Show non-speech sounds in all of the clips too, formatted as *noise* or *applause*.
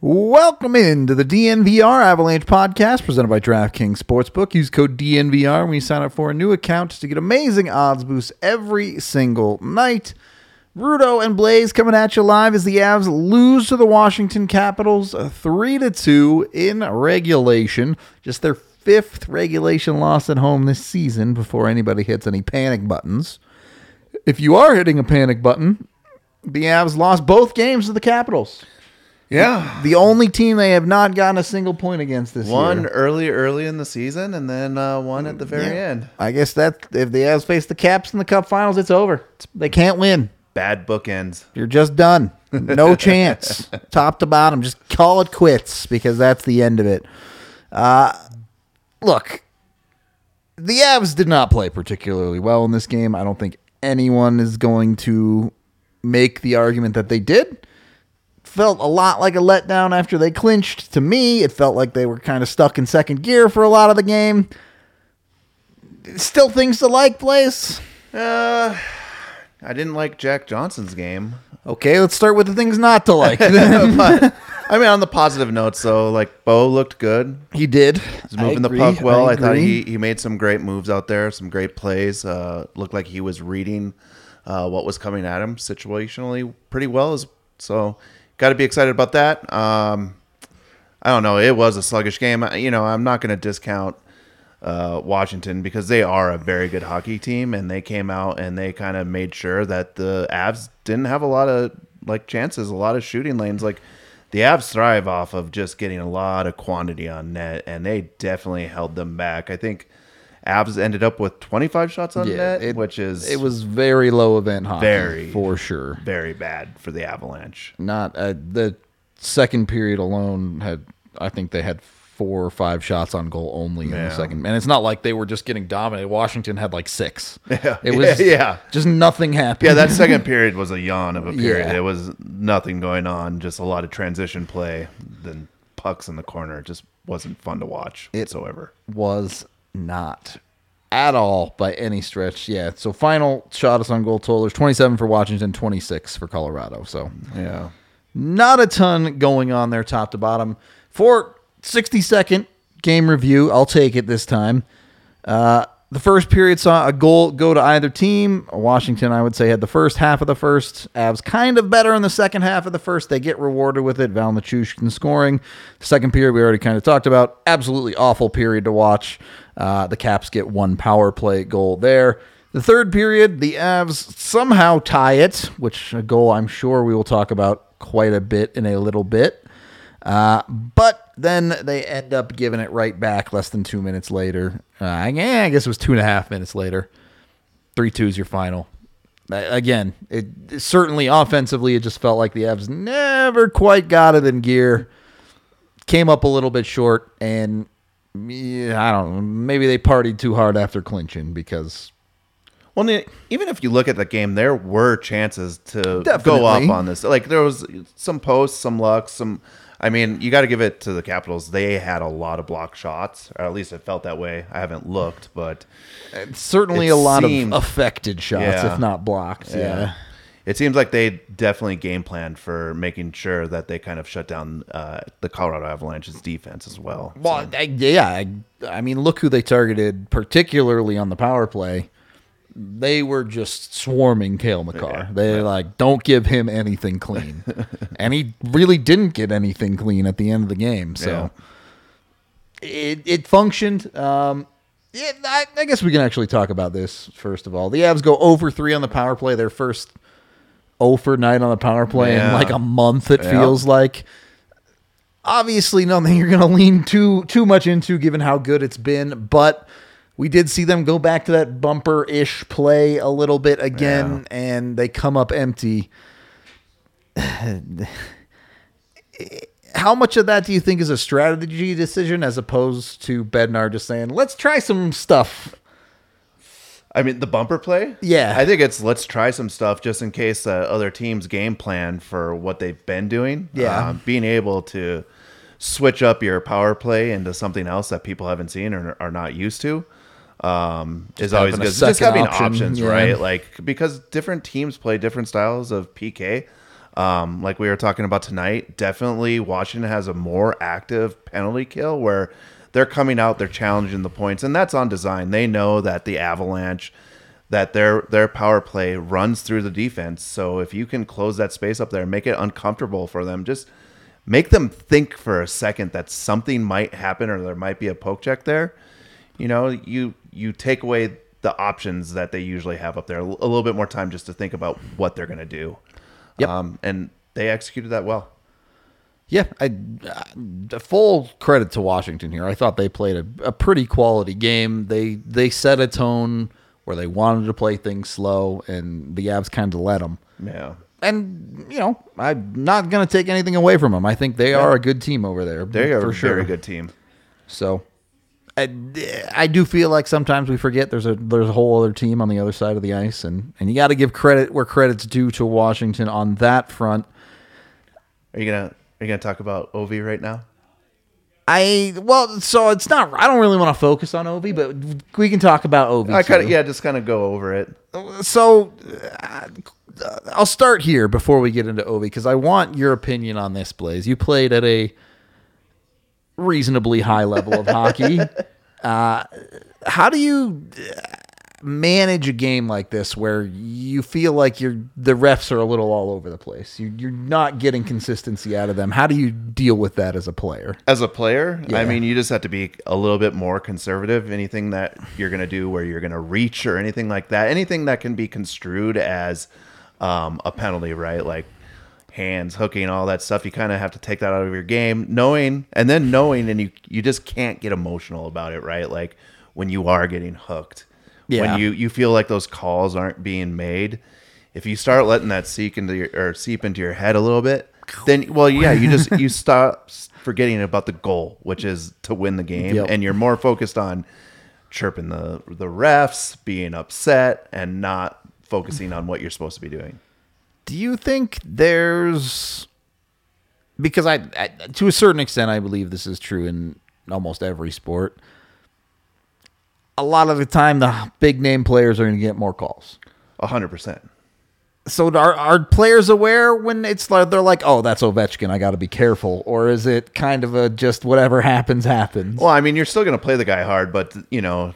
Welcome into the DNVR Avalanche podcast presented by DraftKings Sportsbook. Use code DNVR when you sign up for a new account to get amazing odds boosts every single night. Rudo and Blaze coming at you live as the Avs lose to the Washington Capitals 3 to 2 in regulation. Just their fifth regulation loss at home this season before anybody hits any panic buttons. If you are hitting a panic button, the Avs lost both games to the Capitals. Yeah. The only team they have not gotten a single point against this One year. early, early in the season, and then uh, one at the very Yeah. end. I guess that if the Avs face the Caps in the Cup Finals, it's over. They can't win. Bad bookends. You're just done. No *laughs* chance. Top to bottom, just call it quits because that's the end of it. Uh, look, the Avs did not play particularly well in this game. I don't think anyone is going to make the argument that they did. Felt a lot like a letdown after they clinched. To me, it felt like they were kind of stuck in second gear for a lot of the game. Still things to like, Blaze. Uh, I didn't like Jack Johnson's game. Okay, let's start with the things not to like. *laughs* but I mean, on the positive notes, though, like Bo looked good. he did. He's moving the puck well. I, thought he, he made some great moves out there, some great plays. Uh, looked like he was reading uh, what was coming at him situationally pretty well. As, so, got to be excited about that. Um, I don't know. It was a sluggish game. You know, I'm not going to discount uh, Washington because they are a very good hockey team, and they came out and they kind of made sure that the Avs didn't have a lot of like chances, a lot of shooting lanes. Like the Avs thrive off of just getting a lot of quantity on net, and they definitely held them back. I think Avs ended up with 25 shots on net, it, which is it was very low event hockey, Very. for sure. very bad for the Avalanche. Not uh, the second period alone had. I think they had four or five shots on goal only in the second, and it's not like they were just getting dominated. Washington had like six. *laughs* Yeah. it was Yeah, *laughs* yeah. just nothing happened. Yeah, that *laughs* second period was a yawn of a period. Yeah. It was nothing going on, just a lot of transition play, then pucks in the corner. It just wasn't fun to watch it whatsoever. was not at all by any stretch. Yeah. So final shot us on goal totals: twenty-seven for Washington, twenty-six for Colorado. So Yeah. Not a ton going on there, top to bottom. For 60 second game review, I'll take it this time. Uh, the first period saw a goal go to either team. Washington, I would say, had the first half of the first. Avs kind of better in the second half of the first. They get rewarded with it. Val Nichushkin scoring. Second period, we already kind of talked about. Absolutely awful period to watch. Uh, the Caps get one power play goal there. The third period, the Avs somehow tie it, which a goal I'm sure we will talk about quite a bit in a little bit. Uh, but then they end up giving it right back less than two minutes later. Uh, yeah, I guess it was two and a half minutes later. 3 2 is your final. Again, it certainly offensively, it just felt like the Avs never quite got it in gear. Came up a little bit short, and I don't know. Maybe they partied too hard after clinching because Well, even if you look at the game, there were chances to go Definitely. up on this. Like there was some posts, some luck, some. I mean, you got to give it to the Capitals. They had a lot of block shots, or at least it felt that way. I haven't looked, but certainly It a lot seemed- of affected shots, Yeah. if not blocked. Yeah. It seems like they definitely game planned for making sure that they kind of shut down uh, the Colorado Avalanche's defense as well. Well, I, yeah, I, I mean, look who they targeted, particularly on the power play. they were just swarming Cale Makar. They're like, don't give him anything clean. *laughs* and he really didn't get anything clean at the end of the game. So it, it functioned. Um, yeah, I, I guess we can actually talk about this first of all. The Avs go over three on the power play. Their first Oh over night on the power play in like a month. It Yeah. feels like. Obviously, nothing you're going to lean too too much into, given how good it's been. But we did see them go back to that bumper ish play a little bit again, and they come up empty. how much of that do you think is a strategy decision as opposed to Bednar just saying, "Let's try some stuff"? I mean, the bumper play. Yeah. I think it's let's try some stuff just in case uh, other teams game plan for what they've been doing. Yeah. Um, being able to switch up your power play into something else that people haven't seen or are not used to um, is always good. Just having option, options, yeah. right? Like because different teams play different styles of PK. Um, like we were talking about tonight, definitely Washington has a more active penalty kill where they're coming out, they're challenging the points, and that's on design. They know that the Avalanche, that their their power play runs through the defense. So if you can close that space up there, make it uncomfortable for them, just make them think for a second that something might happen or there might be a poke check there. You know, you you take away the options that they usually have up there, a little bit more time just to think about what they're going to do. Yep. Um, and they executed that well. Yeah, I uh, full credit to Washington here. I thought they played a, a pretty quality game. They they set a tone where they wanted to play things slow, and the Avs kind of let them. Yeah. And you know, I'm not going to take anything away from them. I think they are a good team over there. They are for a sure. very good team. So, I, I do feel like sometimes we forget there's a there's a whole other team on the other side of the ice, and and you got to give credit where credit's due to Washington on that front. Are you gonna are you gonna talk about Ovi right now? I well, so it's not. I don't really want to focus on Ovi, but we can talk about Ovi. I kind of yeah, just kind of go over it. So uh, I'll start here before we get into Ovi because I want your opinion on this, Blaze. You played at a reasonably high level of hockey. *laughs* Uh, how do you manage a game like this where you feel like you're the refs are a little all over the place? You, you're not getting consistency out of them. How do you deal with that as a player? As a player, Yeah. I mean, you just have to be a little bit more conservative. Anything that you're going to do where you're going to reach or anything like that, anything that can be construed as um, a penalty, right? Like hands, hooking, all that stuff. You kind of have to take that out of your game, knowing, and then knowing, and you you just can't get emotional about it, right? Like when you are getting hooked, Yeah. when you you feel like those calls aren't being made. If you start letting that seep into your or seep into your head a little bit, then well, yeah, you just you *laughs* stop forgetting about the goal, which is to win the game, Yep. and you're more focused on chirping the the refs, being upset, and not focusing on what you're supposed to be doing. Do you think there's because I, I to a certain extent I believe this is true in almost every sport. A lot of the time the big name players are going to get more calls. A hundred percent. So are are players aware when it's like they're like, "Oh, that's Ovechkin, I got to be careful," or is it kind of a just whatever *laughs* happens happens? Well, I mean, you're still going to play the guy hard, but you know,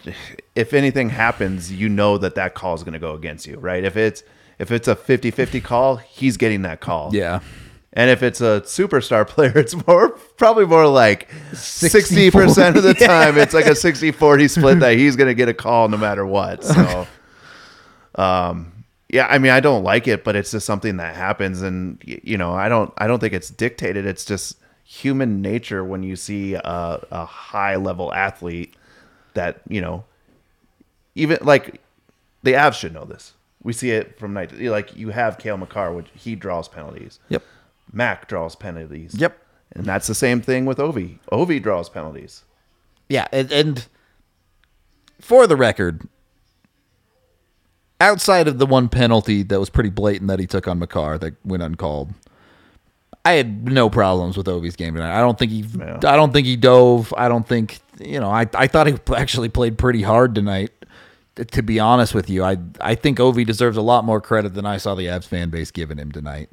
if anything happens, you know that that call is going to go against you, right? If it's if it's a 50-50 call, he's getting that call. yeah. And if it's a superstar *laughs* player, it's more probably more like 60% of the *laughs* 60-40. time it's like a 60-40 split that he's going to get a call no matter what. So *laughs* um yeah, I mean I don't like it, but it's just something that happens and you know, I don't I don't think it's dictated. It's just human nature when you see a, a high level athlete that, you know, even like the Avs should know this. We see it from night to like you have Cale Makar, which he draws penalties. Yep. Mac draws penalties. Yep. And that's the same thing with Ovi. Ovi draws penalties. Yeah, and, and for the record, outside of the one penalty that was pretty blatant that he took on Makar that went uncalled, I had no problems with Ovi's game tonight. I don't think he, Yeah. I don't think he dove. I don't think you know. I I thought he *laughs* actually played pretty hard tonight. To be honest with you, I I think Ovi deserves a lot more credit than I saw the Avs fan base giving him tonight.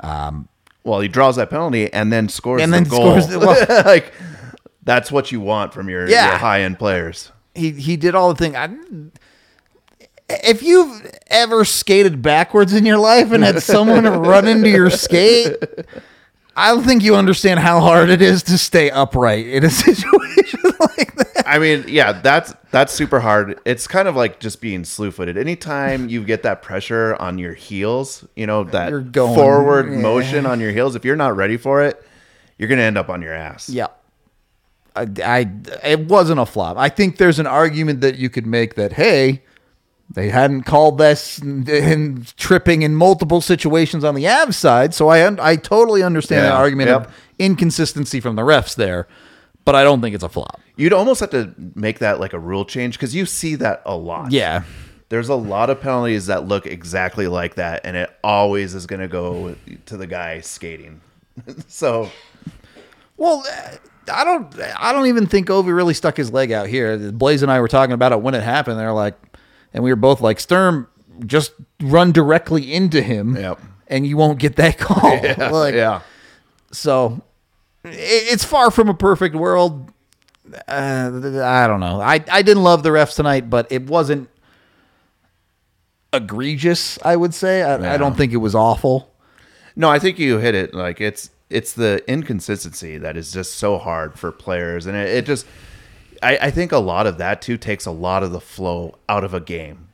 Um, Well, he draws that penalty and then scores And the then goal. scores the- *laughs* well- like that's what you want from your, Yeah. your high end players. he he did all the thing. I, if you've ever skated backwards in your life and had someone run into your skate, I don't think you understand how hard it is to stay upright in a *laughs* situation like that. I mean, yeah, that's that's super hard. It's kind of like just being slew-footed. Anytime you get that pressure on your heels, you know that going- forward yeah. motion on your heels. If you're not ready for it, you're gonna end up on your ass. Yeah. I, I it wasn't a flop. I think there's an argument that you could make that hey, they hadn't called this and, and tripping in multiple situations on the Avs side, so I un- I totally understand the Yeah. argument Yep. of inconsistency from the refs there, but I don't think it's a flop. You'd almost have to make that like a rule change because you see that a lot. Yeah. There's a lot of penalties that look exactly like that, and it always is going to go to the guy skating. *laughs* so, Well, uh, I don't. I don't even think Ovi really stuck his leg out here. Blaze and I were talking about it when it happened. They're like, and we were both like, Sturm just run directly into him, Yep. and you won't get that *laughs* call. *laughs* Like, yeah. So i- it's far from a perfect world. Uh, I don't know. I I didn't love the refs tonight, but it wasn't egregious. I would say. I, I don't think it was awful. No, I think you hit it. Like it's it's the inconsistency that is just so hard for players, and it, it just I, I think a lot of that too takes a lot of the flow out of a game.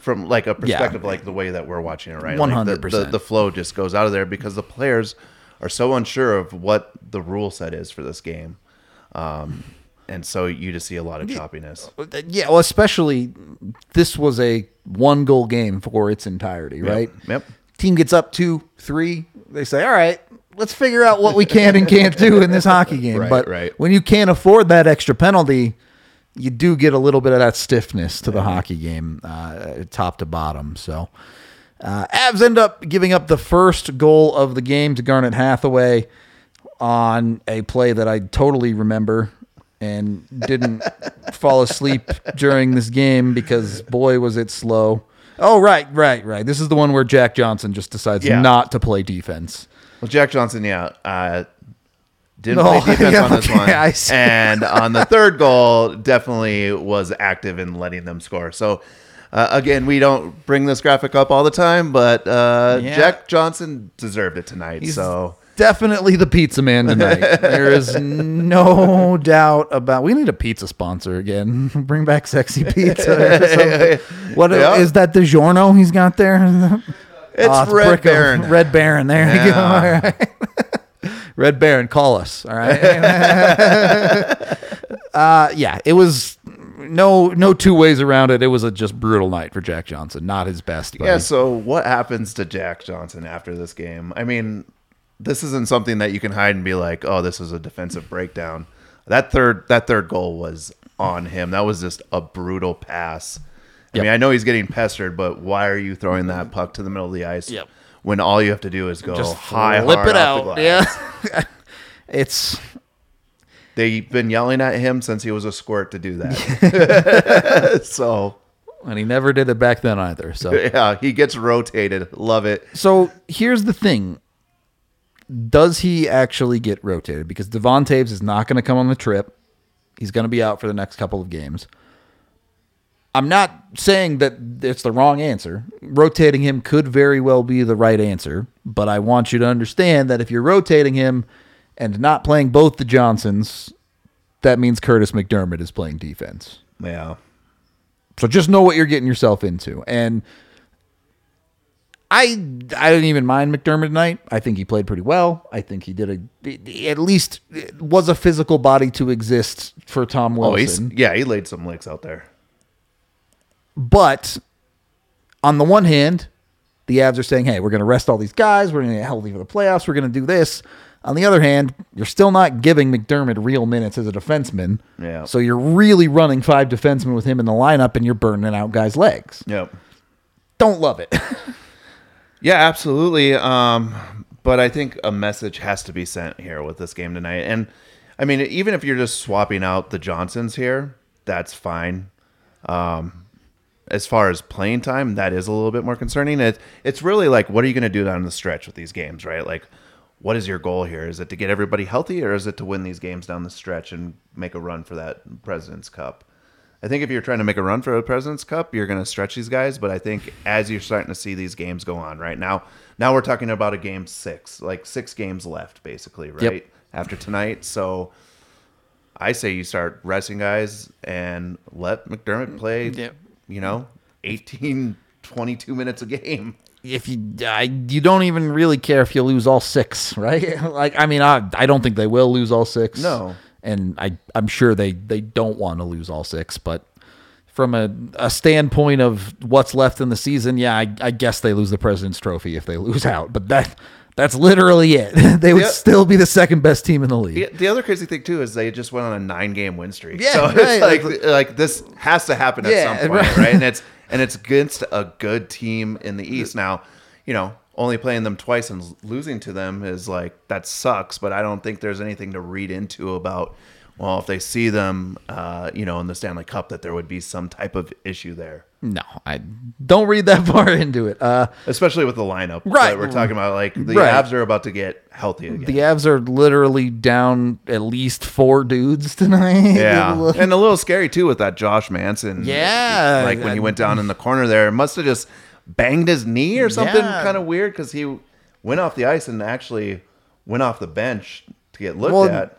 From like a perspective, like the way that we're watching it, right? The- 100%. The, the flow just goes out of there because the players are so unsure of what the rule set is for this game, um, and so you just see a lot of choppiness. Yeah, well, especially this was a one goal game for its entirety, right? Yep. Team gets up two, three. They say, "All right, let's figure out what we can and can't do in this hockey game." Right, but right. when you can't afford that extra penalty, you do get a little bit of that stiffness to the hockey game, uh, top to bottom. So, uh, Avs end up giving up the first goal of the game to Garnet Hathaway on a play that I totally remember and didn't *laughs* fall asleep during this game because boy was it slow. Oh right, right, right. This is the one where Jack Johnson just decides Yeah. not to play defense. Well, Jack Johnson, yeah, uh, didn't Oh, play *laughs* defense yeah, on this okay, one, and on the *laughs* third goal, definitely was active in letting them score. So. Uh, again, we don't bring this graphic up all the time, but uh, Yeah. Jack Johnson deserved it tonight. He's so definitely the pizza man tonight. *laughs* there is no doubt about. We need a pizza sponsor again. Bring back sexy pizza. what is that? DiGiorno he's got there. It's Oh, Red Brick of- Baron. Red Baron. There you go. Yeah. All right. *laughs* Red Baron, call us. All right. *laughs* uh, yeah, it was no no two ways around it. It was a just brutal night for Jack Johnson. Not his best. But Yeah. So what happens to Jack Johnson after this game? I mean, this isn't something that you can hide and be like, "Oh, this is a defensive breakdown." That third that third goal was on him. That was just a brutal pass. I Yep. mean, I know he's getting pestered, but why are you throwing that puck to the middle of the ice Yep. when all you have to do is go just high, flip hard it off the out. Yeah. *laughs* it's They've been yelling at him since he was a squirt to do that. *laughs* *laughs* so and he never did it back then either. So yeah, he gets rotated. Love it. So here's the thing. Does he actually get rotated? Because Devon Toews is not going to come on the trip. He's going to be out for the next couple of games. I'm not saying that it's the wrong answer. Rotating him could very well be the right answer, but I want you to understand that if you're rotating him and not playing both the Johnsons, that means Curtis McDermott is playing defense. Yeah. So just know what you're getting yourself into. And I I didn't even mind McDermott tonight. I think he played pretty well. I think he did a at least it was a physical body to exist for Tom Oh, Wilson. yeah, he laid some licks out there. But on the one hand, the Avs are saying, "Hey, we're going to rest all these guys. We're going to get healthy for the playoffs. We're going to do this." On the other hand, you're still not giving McDermott real minutes as a defenseman. Yeah. So you're really running five defensemen with him in the lineup, and you're burning out guys' legs. Yep. Don't love it. *laughs* Yeah, absolutely. Um, but I think a message has to be sent here with this game tonight. And I mean, even if you're just swapping out the Johnsons here, that's fine. Um, as far as playing time, that is a little bit more concerning. It, it's really like, what are you going to do down the stretch with these games, right? Like, what is your goal here? Is it to get everybody healthy, or is it to win these games down the stretch and make a run for that President's Cup? I think if you're trying to make a run for the President's Cup, you're going to stretch these guys. But I think as you're starting to see these games go on right now, now we're talking about a game six, like six games left, basically, right Yep. after tonight. So I say you start resting guys and let McDermott play. Yep. You know, 18, 22 minutes a game. if you I, you don't even really care if you lose all six, *laughs* right? like I mean, I I don't think they will lose all six. No. and I I'm sure they they don't want to lose all six, but from a, a standpoint of what's left in the season, yeah, I, I guess they lose the President's Trophy if they lose *laughs* out, but that that's literally it. *laughs* they would Yeah. still be the second best team in the league. The, the other crazy thing too is they just went on a nine game win streak. Yeah, so right. it's like like this has to happen at Yeah, some *laughs* point, right. right. And it's and it's against a good team in the East. Now, you know, only playing them twice and losing to them is like that sucks. But I don't think there's anything to read into about. Well, if they see them, uh, you know, in the Stanley Cup, that there would be some type of issue there, No, I don't read that *laughs* far into it. Uh, especially with the lineup Right. we're talking about. Like the Right. Avs are about to get healthy again. the Avs are literally down at least four dudes *laughs* tonight. Yeah, *laughs* and a little scary too with that Josh Manson. Yeah. like when he went down in the corner there, must have just banged his knee or something Yeah. kind of weird because he went off the ice and actually went off the bench to get looked Well, at.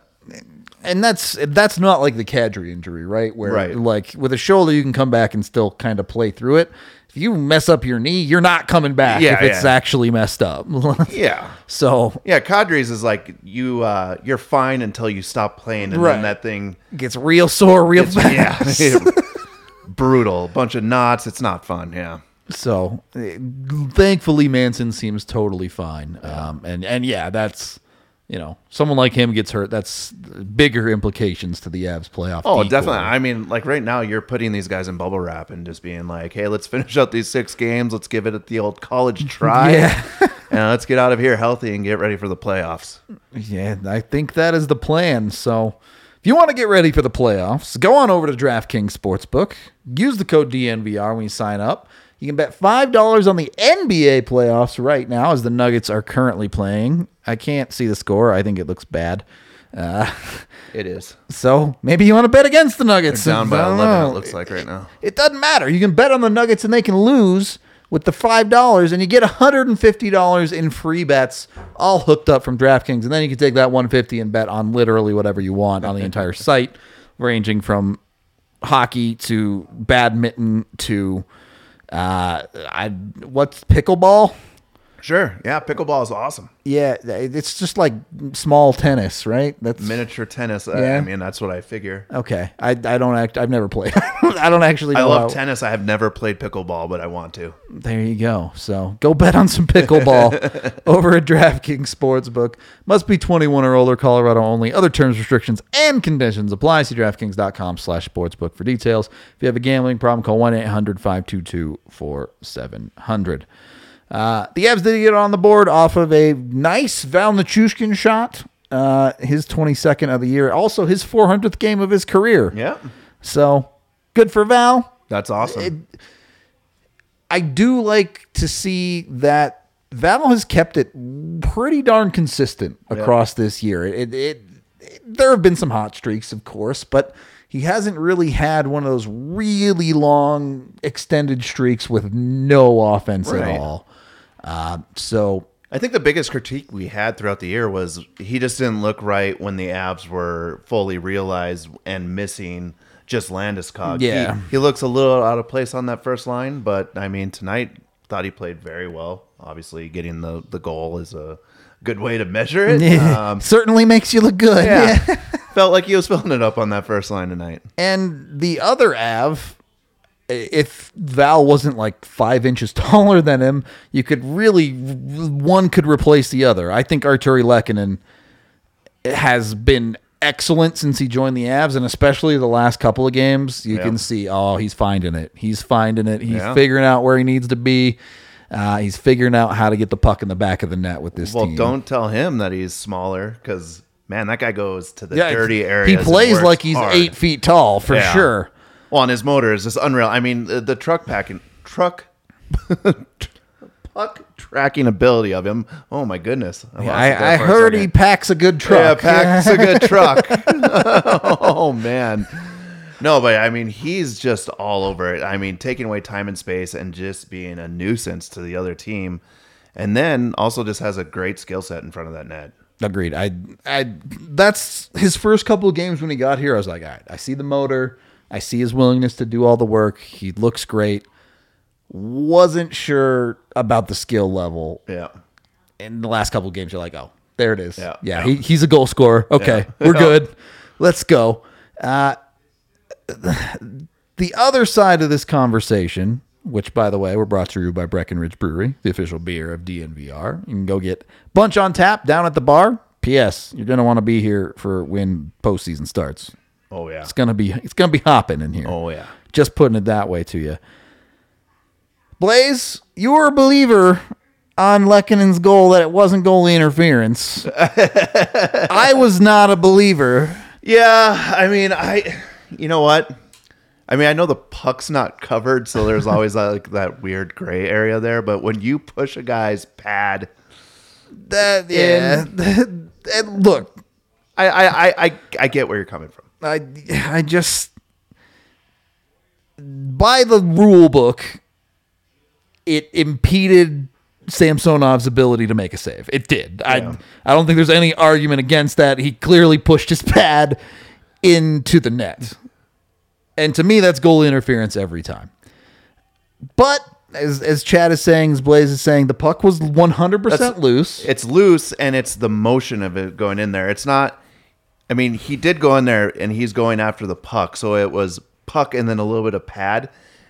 And that's that's not like the Kadri injury, right? Where Right. like with a shoulder you can come back and still kind of play through it. If you mess up your knee, you're not coming back Yeah, if it's yeah. actually messed up. *laughs* Yeah, so yeah. Kadri's is like you. uh You're fine until you stop playing, and Right. then that thing. gets real sore real fast. *laughs* Yeah, brutal. Bunch of knots. It's not fun. Yeah. So eh, thankfully Manson seems totally fine. Um and and yeah, that's you know, someone like him gets hurt, that's bigger implications to the Avs playoff. Oh, decoy. definitely. I mean, like right now, you're putting these guys in bubble wrap and just being like, "Hey, let's *laughs* finish out these six games. Let's give it the old college *laughs* try, Yeah. *laughs* and let's get out of here healthy and get ready for the playoffs." Yeah, I think that is the plan. So, if you want to get ready for the playoffs, go on over to DraftKings Sportsbook. Use the code DNVR when you sign up. You can bet $5 on the NBA playoffs right now as the Nuggets are currently playing. I can't see the score. I think it looks bad. Uh, It is so, maybe you want to bet against the Nuggets. down by eleven. know. It looks like right now. It doesn't matter. You can bet on the Nuggets and they can lose with the $5 and you get $150 in free bets all hooked up from DraftKings and then you can take that 150 and bet on literally whatever you want on the *laughs* entire site ranging from hockey to badminton to uh I what's pickleball? Sure. Yeah, pickleball is awesome. Yeah, it's just like small tennis, right? That's Miniature tennis. I- Yeah. I mean, that's what I figure. Okay. I, I don't act I've never played. *laughs* I don't actually I love how- tennis. I have never played pickleball, but I want to. There you go. So go bet on some pickleball *laughs* over at DraftKings Sportsbook. Must be 21 or older, Colorado only. Other terms, restrictions, and conditions apply. See DraftKings.com slash sportsbook for details. If you have a gambling problem, call 1-800-522-4700. Uh, the Avs did get on the board off of a nice Val Nichushkin shot. Uh, his 22nd of the year. Also his 400th game of his career. Yeah, So good for Val. that's awesome. I do like to see that Val has kept it pretty darn consistent across this year. It, it, it- there have been some hot streaks, of course, but he hasn't really had one of those really long extended streaks with no offense Right. at all. Uh, so I think the biggest critique we had throughout the year was he just didn't look right when the Avs were fully realized and missing just Landeskog. He- Yeah. He, looks a little out of place on that first line, but I mean, tonight thought he played very well. Obviously, getting the, the goal is a good way to measure it. Um, certainly makes you look good. yeah. *laughs* Felt like he was filling it up on that first line tonight. And the other Av, if Val wasn't like five inches *laughs* taller than him, you could really one could replace the other. I think Artturi Lehkonen has been excellent since he joined the Avs, and especially the last couple of games, you Yeah. can see oh he's finding it. He's finding it. He's Yeah. figuring out where he needs to be. Uh, he's figuring out how to get the puck in the back of the net with this Well, team. don't tell him that he's smaller because, man, that guy goes to the Yeah, dirty area. He plays like he's eight feet tall for Yeah. sure. Well, and his motor is just unreal. I mean, the, the truck packing truck *laughs* puck tracking ability of him. Oh my goodness! I, lost it I, I for a heard he second. packs a good truck. Yeah, packs a good *laughs* truck. *laughs* oh man. No, but I mean, he's just all over it. I mean, taking away time and space and just being a nuisance to the other team. And then also just has a great skill set in front of that net. Agreed. I, I, that's his first couple of games when he got here. I was like, all right, I see the motor. I see his willingness to do all the work. He looks great. Wasn't sure about the skill level. Yeah. In the last couple of games, you're like, oh, there it is. Yeah. Yeah. Yeah. He, he's a goal scorer. Okay. We're *laughs* good. Let's go. Uh, *sighs* the other side of this conversation, which by the way, we're brought to you by Breckenridge Brewery, the official beer of DNVR. You can go get Bunch on Tap down at the bar. P.S. You're gonna want to be here for when postseason starts. Oh yeah. It's gonna be it's gonna be hopping in here. Oh yeah. Just putting it that way to you. Blaze, you were a believer on Lehkonen's goal that it wasn't goalie interference. *laughs* I was not a believer. Yeah, I mean, I, you know what? I mean, I know the puck's not covered, so there's always like that weird gray area there. But when you push a guy's pad, That yeah. *laughs* and look, I, I, I, I, I get where you're coming from. I I just by the rule book, it impeded Samsonov's ability to make a save. It did. Yeah. I I don't think there's any argument against that. He clearly pushed his pad into the net. And to me, that's goal interference every time. But as as Chad is saying, as Blaze is saying, the puck was 100% That's- loose. It's loose, and it's the motion of it going in there. It's not. I mean, he did go in there, and he's going after the puck, so it was puck and then a little bit of pad.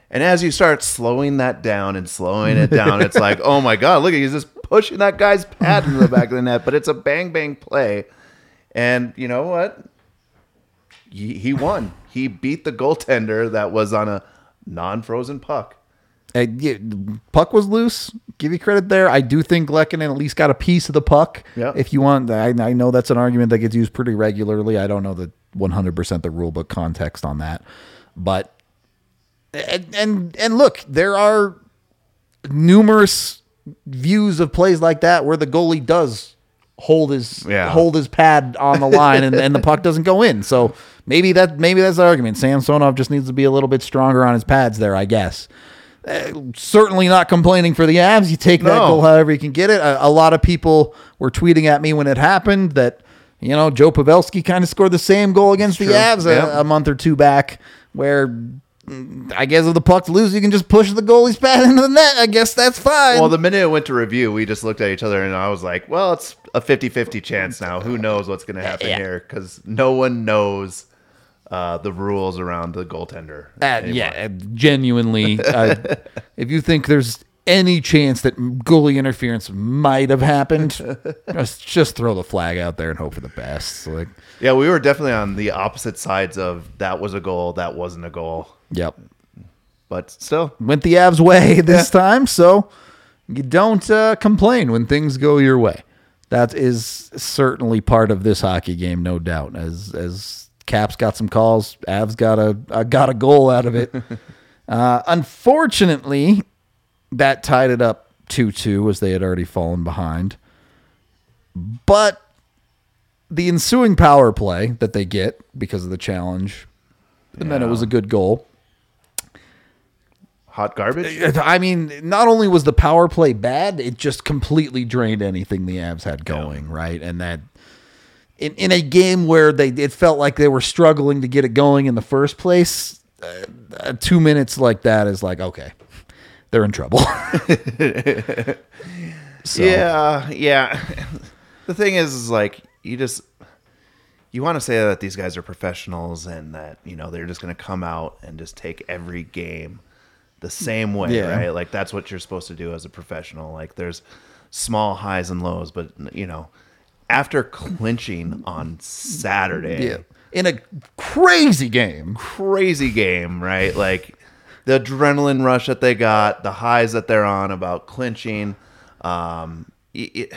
And as you start slowing that down and slowing it down, it's like, *laughs* oh my god, look, at he's just pushing that guy's pad into the back of the net. But it's a bang bang play, and you know what? He, he won. He beat the goaltender that was on a non-frozen puck. Uh, yeah, puck was loose. Give you credit there. I do think Lehkonen at least got a piece of the puck. Yeah. If you want, I, I know that's an argument that gets used pretty regularly. I don't know the 100% the rule book context on that, but and and and look, there are numerous views of plays like that where the goalie does hold his Yeah. hold his pad on the line and, and the puck doesn't go in. So maybe that maybe that's the argument. Samsonov just needs to be a little bit stronger on his pads there, I guess. Uh, certainly not complaining for the Avs. You take that goal however you can get it. A, a lot of people were tweeting at me when it happened that you know Joe Pavelski kind of scored the same goal against the true. Avs a, a month or two back, where I guess if the puck's loose, you can just push the goalie's pad *laughs* into the net. I guess that's fine. Well, the minute it went to review, we just looked at each other and I was like, well, it's a 50 50 chance now. Who knows what's going to happen Yeah. here? Because no one knows uh, the rules around the goaltender. Uh, yeah, uh, genuinely. Uh, *laughs* if you think there's any chance that goalie interference might have happened, *laughs* just, just throw the flag out there and hope for the best. Like, Yeah, we were definitely on the opposite sides of that was a goal, that wasn't a goal. Yep, But still, went the Avs' way *laughs* this time, so you don't uh, complain when things go your way. That is certainly part of this hockey game, no doubt. As as Caps got some calls, Avs got a uh, got a goal out of it. *laughs* uh, unfortunately, that tied it up two two as they had already fallen behind. But the ensuing power play that they get because of the challenge, and then it was a good goal. Hot garbage. I mean, not only was the power play bad, it just completely drained anything the Avs had going, right? And that in, in a game where they it felt like they were struggling to get it going in the first place, uh, uh, two minutes like that is like okay, they're in trouble. *laughs* So, Yeah, yeah. The thing is, is like you just you want to say that these guys are professionals and that you know they're just going to come out and just take every game the same way, Yeah. right? Like that's what you're supposed to do as a professional. Like there's small highs and lows, but you know, after clinching on Saturday, yeah, in a crazy game. crazy game, right? Like the adrenaline rush that they got, the highs that they're on about clinching. Um, it, it-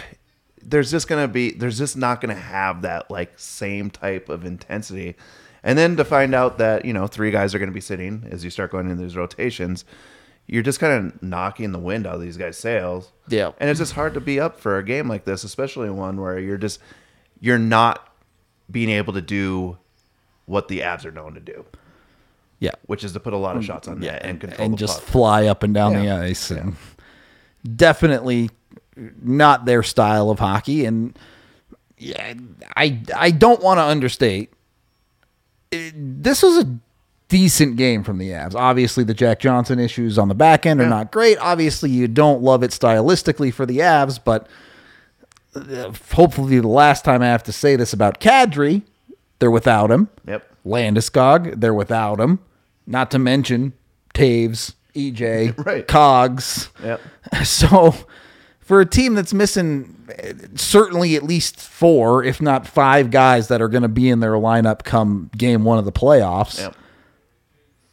there's just gonna be, there's just not gonna have that like same type of intensity. And then to find out that you know three guys are gonna be sitting as you start going into these rotations, you're just kind of knocking the wind out of these guys' sails. Yeah. and it's just hard to be up for a game like this, especially one where you're just you're not being able to do what the Avs are known to do. Yeah. which is to put a lot of mm, shots on net and control and just puck. fly up and down the ice. And definitely not their style of hockey. And yeah, I I don't want to understate. It- this was a decent game from the Avs. Obviously, the Jack Johnson issues on the back end are Yeah. not great. Obviously, you don't love it stylistically for the Avs, but uh, hopefully, the last time I have to say this about Kadri, they're without him. Yep. Landeskog, they're without him. Not to mention Toews, EJ, *laughs* Right. Cogs. Yep. *laughs* So for a team that's missing uh, certainly at least four, if not five guys that are going to be in their lineup come game one of the playoffs, Yep.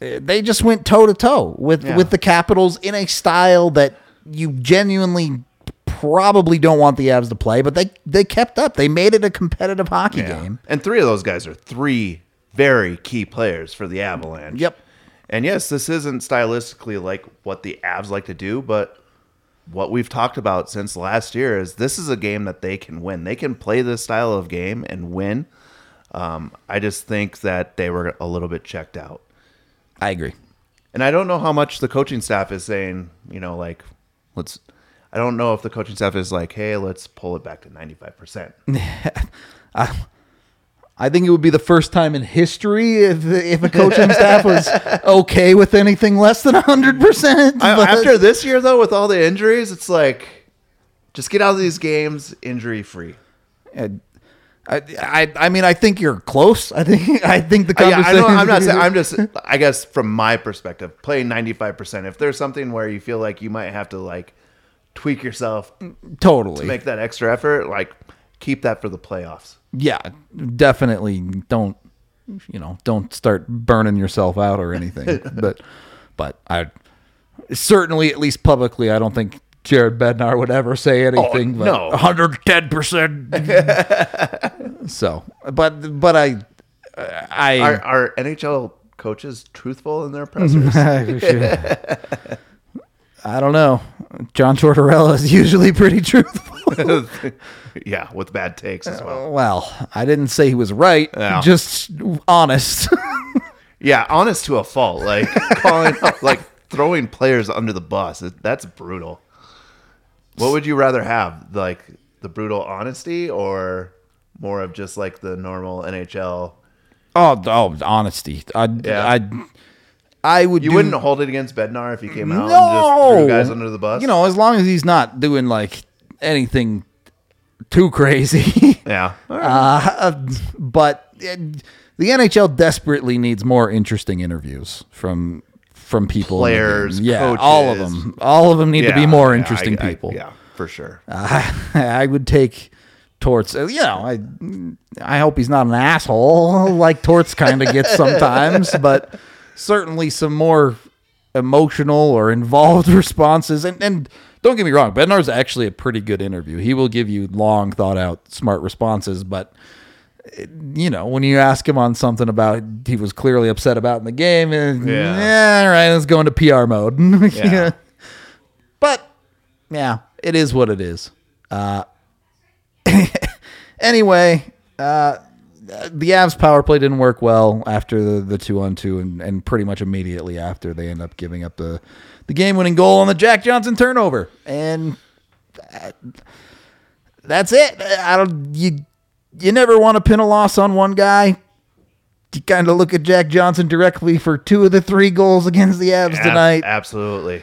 uh, they just went toe to toe with Yeah. with the Capitals in a style that you genuinely probably don't want the Avs to play, but they they kept up. They made it a competitive hockey Yeah. game. And three of those guys are three very key players for the Avalanche. Yep. And yes, this isn't stylistically like what the Avs like to do, but what we've talked about since last year is this is a game that they can win. They can play this style of game and win. Um, I just think that they were a little bit checked out. I agree. And I don't know how much the coaching staff is saying, you know, like, let's, I don't know if the coaching staff is like, hey, let's pull it back to 95%. *laughs* I think it would be the first time in history if if a coaching *laughs* staff was okay with anything less than hundred percent. After this year, though, with all the injuries, it's like, just get out of these games injury free. I, I, I mean, I think you're close. I think *laughs* I think the Uh, Yeah, I conversation. I'm not saying. I'm just. I guess from my perspective, playing 95. percent If there's something where you feel like you might have to like tweak yourself totally. to make that extra effort, like keep that for the playoffs. yeah, definitely don't. You know, don't start burning yourself out or anything. *laughs* but, but I certainly, at least publicly, I don't think Jared Bednar would ever say oh, anything. but no. 110 percent. So, but but I, I Are, are NHL coaches truthful in their pressers? *laughs* *laughs* I don't know. John Tortorella is usually pretty truthful. *laughs* yeah, with bad takes as well. Uh, well, I didn't say he was right. Yeah. Just honest. *laughs* Yeah, honest to a fault. Like *laughs* calling, out- like throwing players under the bus. That's brutal. What would you rather have, like the brutal honesty, or more of just like the normal NHL? oh, oh, honesty. I, Yeah. I, I would. You do- wouldn't hold it against Bednar if he came out and No, just threw guys under the bus. You know, as long as he's not doing like anything too crazy. *laughs* yeah. Right. Uh, but uh, the NHL desperately needs more interesting interviews from from people, in the game. Players, Yeah, all of them. All of them need to be more yeah, interesting I- I- people. yeah, for sure. *laughs* I would take Torts. uh, You know, I I hope he's not an asshole *laughs* like Torts kind of gets sometimes, but certainly some more emotional or involved *laughs* responses. And and don't get me wrong, Bednar's actually a pretty good interview. He will give you long, thought out, smart responses, but. uh, You know, when you ask him on something about he was clearly upset about in the game, and Yeah. yeah, all right, let's go into PR mode. *laughs* Yeah. But yeah, it is what it is. Uh, *laughs* anyway, uh, the Avs power play didn't work well after the, the two on two, and, and pretty much immediately after they end up giving up the the game winning goal on the Jack Johnson turnover, and that- that's it. I don't you you never want to pin a loss on one guy. You kind of look at Jack Johnson directly for two of the three goals against the Avs tonight. absolutely.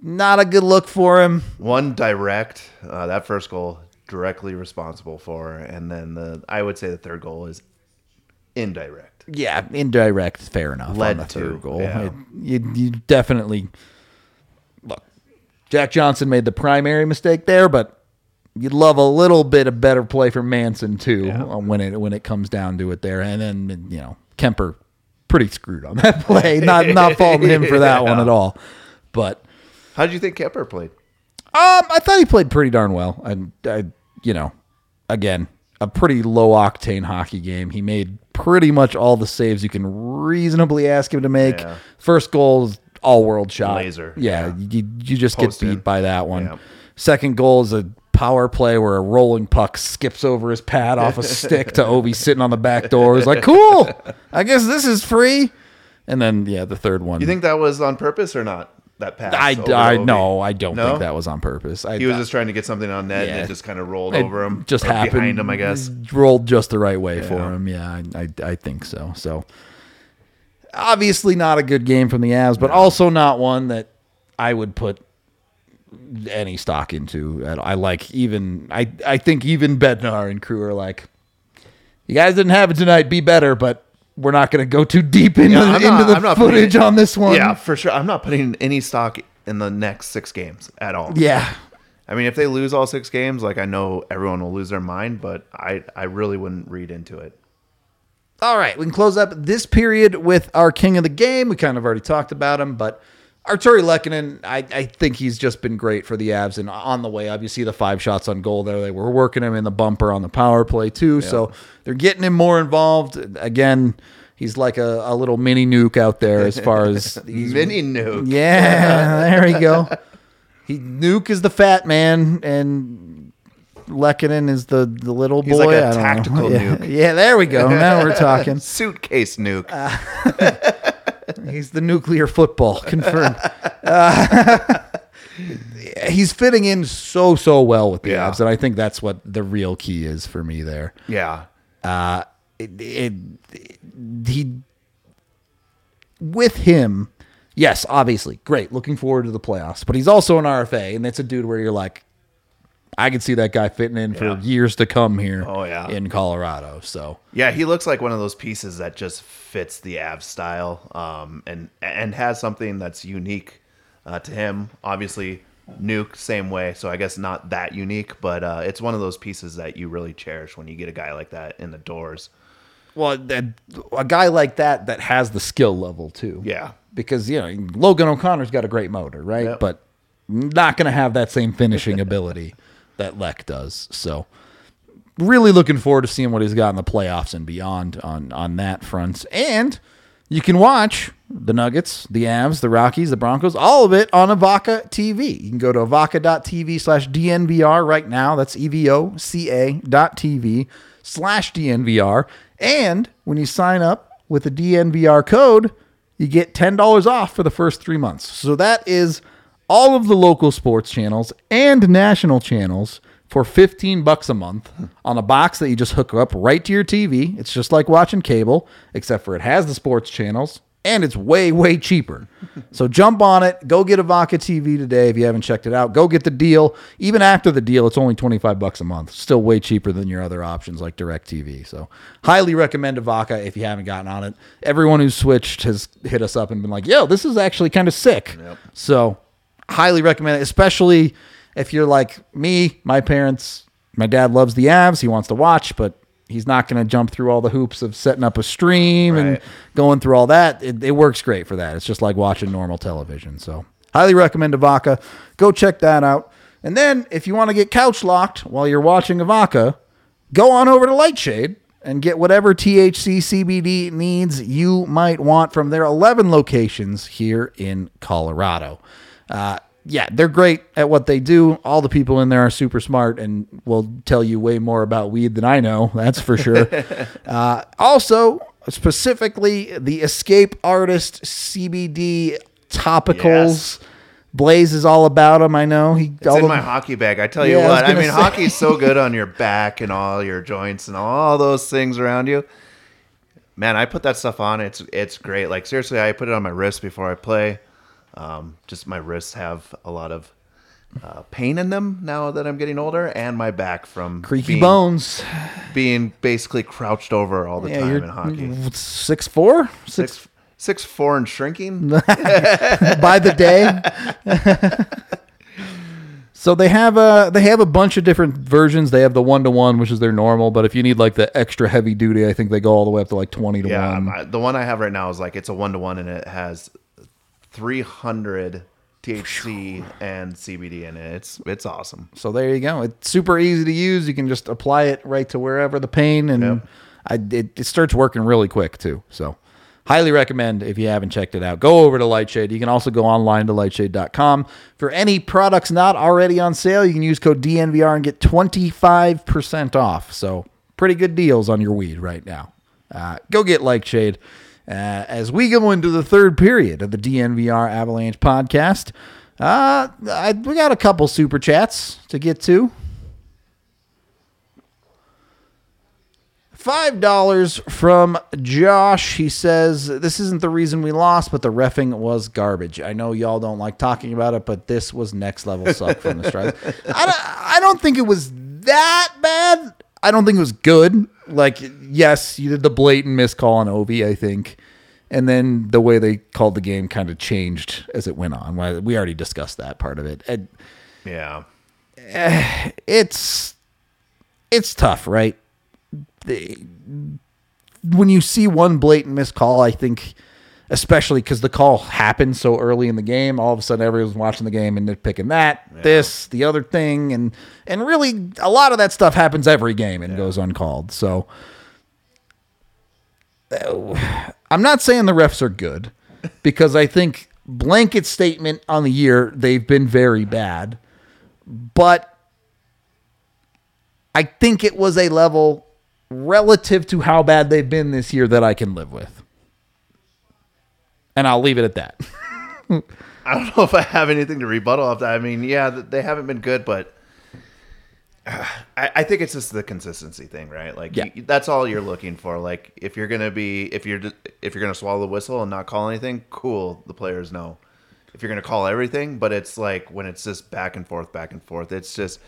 Not a good look for him. One direct, uh, that first goal directly responsible for, and then the I would say the third goal is indirect. Yeah, indirect, fair enough. Led on the to, third goal, yeah. It- you, you definitely look. Jack Johnson made the primary mistake there, but you'd love a little bit of better play from Manson too uh, when it when it comes down to it there. And then you know Kuemper pretty screwed on that *laughs* play. not not faulting him for that one at all. But How did you think Kuemper played? um, I thought he played pretty darn well. And I, you know, again, a pretty low octane hockey game. He made pretty much all the saves you can reasonably ask him to make. Yeah. First goal is all world shot. Laser. Yeah, you, you just Post get beat in. by that one. Yeah. Second goal is a power play where a rolling puck skips over his pad off a *laughs* stick to Ovi sitting on the back door. He's like, cool. I guess this is free. And then yeah, the third one. You think that was on purpose or not? That pass. I, I no, I don't No? think that was on purpose. I, He was just trying to get something on net, and it just kind of rolled it over him, Just happened behind him, I guess. rolled just the right way for him. Yeah, I, I I think so. So obviously not a good game from the Avs, but also not one that I would put any stock into. I I like even I I think even Bednar and crew are like, you guys didn't have it tonight. Be better, but we're not going to go too deep into, Yeah, I'm into the I'm putting footage on this one. Yeah, for sure. I'm not putting any stock in the next six games at all. yeah. I mean, if they lose all six games, like I know everyone will lose their mind, but I I really wouldn't read into it. All right, we can close up this period with our king of the game. We kind of already talked about him, but Artturi Lehkonen, I, I think he's just been great for the Avs and on the way up. You see the five shots on goal there. They were working him in the bumper on the power play too, so they're getting him more involved. Again, he's like a, a little mini nuke out there as far as *laughs* Mini nuke. yeah, there we go. He Nuke is the fat man, and Lehkonen is the the little boy. He's like a tactical *laughs* nuke. Yeah, there we go. Now we're talking. *laughs* Suitcase nuke. Uh, He's the nuclear football *laughs* confirmed. Uh, *laughs* he's fitting in so so well with the Yeah. Avs, and I think that's what the real key is for me there. yeah. Uh, it, it, he with him, yes, obviously great. Looking forward to the playoffs, but he's also an RFA, and it's a dude where you're like, I can see that guy fitting in for Yeah. years to come here. Oh, yeah. in Colorado. So Yeah, he looks like one of those pieces that just fits the Av style, um, and and has something that's unique uh, to him. Obviously, Nuke same way, so I guess not that unique, but uh, it's one of those pieces that you really cherish when you get a guy like that in the doors. Well, that, a guy like that that has the skill level too. Yeah. Because you know Logan O'Connor's got a great motor, right? Yep. But not going to have that same finishing *laughs* ability that Leck does. So, really looking forward to seeing what he's got in the playoffs and beyond on on that front. And you can watch the Nuggets, the Avs, the Rockies, the Broncos, all of it on Evoca TV. You can go to evoca.tv slash DNVR right now. That's E E-V-O-C-A dot TV slash DNVR. And when you sign up with the DNVR code, you get $10 off for the first three months. So that is all of the local sports channels and national channels for 15 bucks a month on a box that you just hook up right to your TV. It's just like watching cable, except for it has the sports channels and it's way, way cheaper. *laughs* so jump on it. Go get Evoca TV today if you haven't checked it out. Go get the deal. Even after the deal, it's only 25 bucks a month. Still way cheaper than your other options like DirecTV. So highly recommend Evoca if you haven't gotten on it. Everyone who's switched has hit us up and been like, yo, this is actually kind of sick. So highly recommend it, especially if you're like me, my parents, my dad loves the Avs. He wants to watch, but he's not going to jump through all the hoops of setting up a stream and going through all that. It, it works great for that. It's just like watching normal television. So highly recommend Evoca. Go check that out. And then if you want to get couch locked while you're watching Evoca, go on over to Lightshade and get whatever THC CBD needs you might want from their 11 locations here in Colorado. Uh, yeah, they're great at what they do. All the people in there are super smart and will tell you way more about weed than I know. That's for sure. *laughs* uh, also, specifically, the Escape Artist CBD topicals. Yes. Blaze is all about them. I know he. It's in my hockey bag. I tell you Yeah, what. I, gonna mean, say. hockey's so *laughs* good on your back and all your joints and all those things around you. Man, I put that stuff on. It's it's great. Like seriously, I put it on my wrist before I play. Um, just my wrists have a lot of uh, pain in them now that I'm getting older, and my back from creaky being, bones. being basically crouched over all the Yeah, time in hockey. six four, six Six six four and shrinking. *laughs* by the day. *laughs* so they have a they have a bunch of different versions. They have the one to one, which is their normal, but if you need like the extra heavy duty, I think they go all the way up to like twenty to Yeah, one. the one I have right now is like it's a one to one, and it has 300 THC and CBD in it. It's it's awesome. So there you go. It's super easy to use. You can just apply it right to wherever the pain, and Yep. I, it, it starts working really quick too. So highly recommend if you haven't checked it out. Go over to Lightshade. You can also go online to lightshade.com. For any products not already on sale, you can use code DNVR and get 25% off. So pretty good deals on your weed right now. Uh, go get Lightshade. Uh, as we go into the third period of the DNVR Avalanche podcast. Uh, I, we got a couple super chats to get to. Five dollars from Josh. He says this isn't the reason we lost, but the refing was garbage. I know y'all don't like talking about it, but this was next level suck from the strikes. *laughs* I don't, I don't think it was that bad. I don't think it was good. Like, yes, you did the blatant miss call on Ovi, I think, and then the way they called the game kind of changed as it went on. We already discussed that part of it. And yeah, eh, it's it's tough, right? when you see one blatant missed call, I think, especially because the call happened so early in the game, all of a sudden everyone's watching the game and they're picking that, yeah. this, the other thing, and and really a lot of that stuff happens every game and yeah. goes uncalled. So *sighs* I'm not saying the refs are good because I think blanket statement on the year they've been very bad, but I think it was a level relative to how bad they've been this year that I can live with. And I'll leave it at that. *laughs* I don't know if I have anything to rebuttal of that. I mean, yeah, they haven't been good, but uh, I, I, think it's just the consistency thing, right? Like yeah. you, that's all you're looking for. Like if you're gonna be, if you're if you're gonna swallow the whistle and not call anything, cool. The players know. If you're gonna call everything, but it's like when it's just back and forth, back and forth. It's just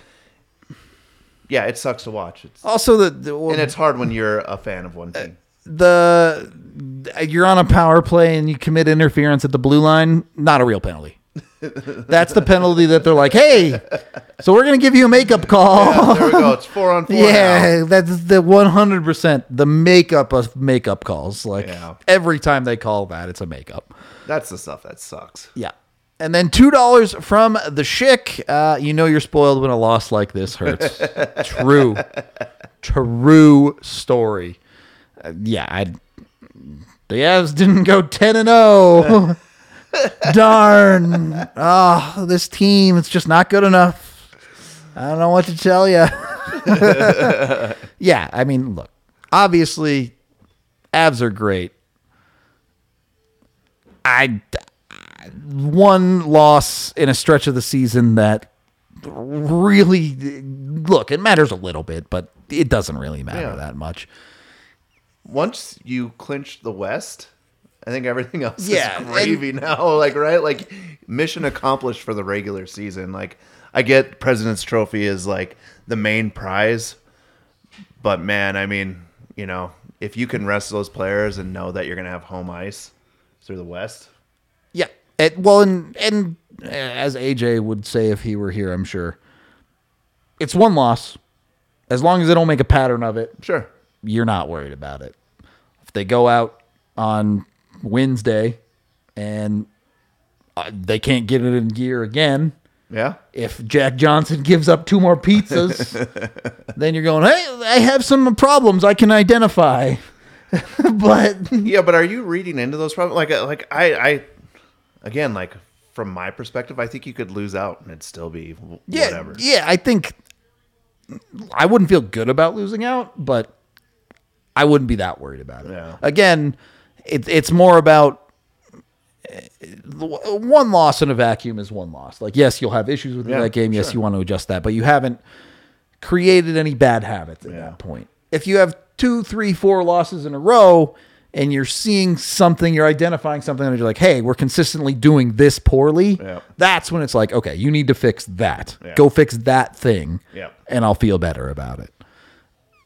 yeah, it sucks to watch. It's also the, the well, and it's hard when you're a fan of one team. The you're on a power play and you commit interference at the blue line, not a real penalty. *laughs* That's the penalty that they're like, hey, so we're gonna give you a makeup call. Yeah, there we go. It's four on four. *laughs* yeah, now. that's the one hundred percent the makeup of makeup calls. Like yeah. every time they call that, it's a makeup. That's the stuff that sucks. Yeah. And then two dollars from the Schick. Uh, you know you're spoiled when a loss like this hurts. *laughs* true, true story. Uh, yeah, I. The Avs didn't go ten and zero. Oh. *laughs* Darn. Oh, this team, it's just not good enough. I don't know what to tell you. *laughs* yeah, I mean, look, obviously, Avs are great. I one loss in a stretch of the season that really look, it matters a little bit, but it doesn't really matter yeah. that much. Once you clinch the West, I think everything *laughs* else yeah, is gravy now. *laughs* Like, right? Like, mission accomplished for the regular season. Like, I get President's Trophy is like the main prize, but man, I mean, you know, if you can rest those players and know that you're going to have home ice through the West, yeah, it, well, and and uh, as AJ would say if he were here, I'm sure it's one loss. As long as they don't make a pattern of it, sure, you're not worried about it. If they go out on Wednesday and uh, they can't get it in gear again, yeah. If Jack Johnson gives up two more pizzas, *laughs* then you're going, hey, I have some problems I can identify. *laughs* but yeah, but are you reading into those problems? Like, uh, like I, I again, like from my perspective, I think you could lose out and it'd still be yeah, whatever. Yeah, I think I wouldn't feel good about losing out, but I wouldn't be that worried about it. Yeah. Again, it, it's more about one loss in a vacuum is one loss. Like, yes, you'll have issues with yeah, that game. Yes, sure. you want to adjust that, but you haven't created any bad habits at yeah. that point. If you have two, three, four losses in a row, and you're seeing something, you're identifying something, and you're like, hey, we're consistently doing this poorly. Yeah. That's when it's like, okay, you need to fix that. Go fix that thing, yeah. and I'll feel better about it.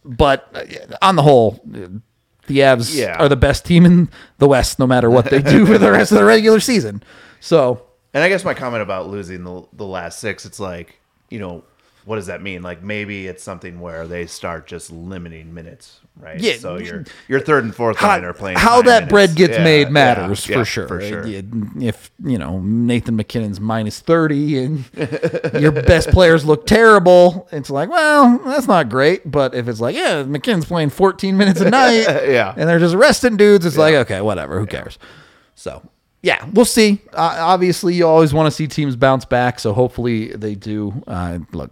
But uh, on the whole, the Avs yeah. are the best team in the West, no matter what they do for the rest of the regular season. So, and I guess my comment about losing the the last six, it's like, you know, what does that mean? Like maybe it's something where they start just limiting minutes, right? Yeah. So your your third and fourth how, line are playing. How that minutes. bread gets yeah, made matters yeah, for yeah, sure. For sure. If you know Nathan MacKinnon's minus thirty and *laughs* your best players look terrible, it's like, well, that's not great. But if it's like, yeah, MacKinnon's playing fourteen minutes a night, *laughs* yeah, and they're just resting dudes, it's like, okay, whatever, who cares? So yeah, we'll see. Uh, obviously, you always want to see teams bounce back, so hopefully they do. Uh, look,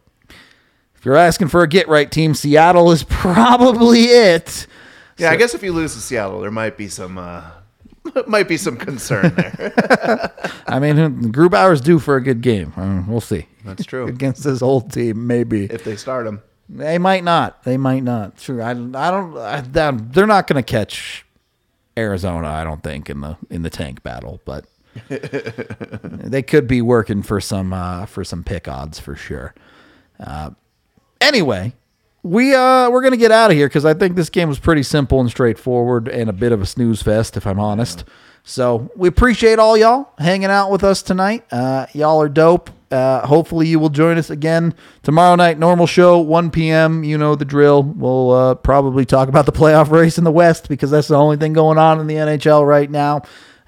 if you're asking for a get right team, Seattle is *laughs* probably it. Yeah, so, I guess if you lose to Seattle, there might be some uh, *laughs* might be some concern there. *laughs* I mean, Grubauer's due for a good game. Uh, we'll see. That's true. Against this old team, maybe. If they start him. They might not. They might not. Sure. I, I don't. I, they're not going to catch Arizona. I don't think in the in the tank battle, but they could be working for some uh, for some pick odds for sure. Uh, anyway, we uh we're gonna get out of here because I think this game was pretty simple and straightforward and a bit of a snooze fest, if I'm honest. So we appreciate all y'all hanging out with us tonight. Uh, y'all are dope. Uh, hopefully you will join us again tomorrow night. Normal show, 1 p.m. You know the drill. We'll uh, probably talk about the playoff *laughs* race in the West because that's the only thing going on in the NHL right now.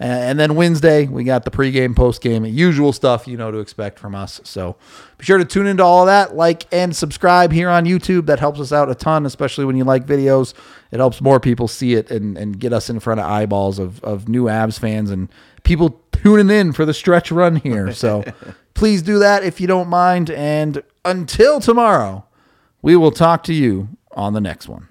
Uh, and then Wednesday, we got the pregame, postgame, usual stuff you know to expect from us. So be sure to tune into all of that, like and subscribe here on YouTube. That helps us out a ton, especially when you like videos. It helps more people see it and, and get us in front of eyeballs of, of new Avs fans and people tuning in for the stretch run here. So *laughs* please do that if you don't mind. And until tomorrow, we will talk to you on the next one.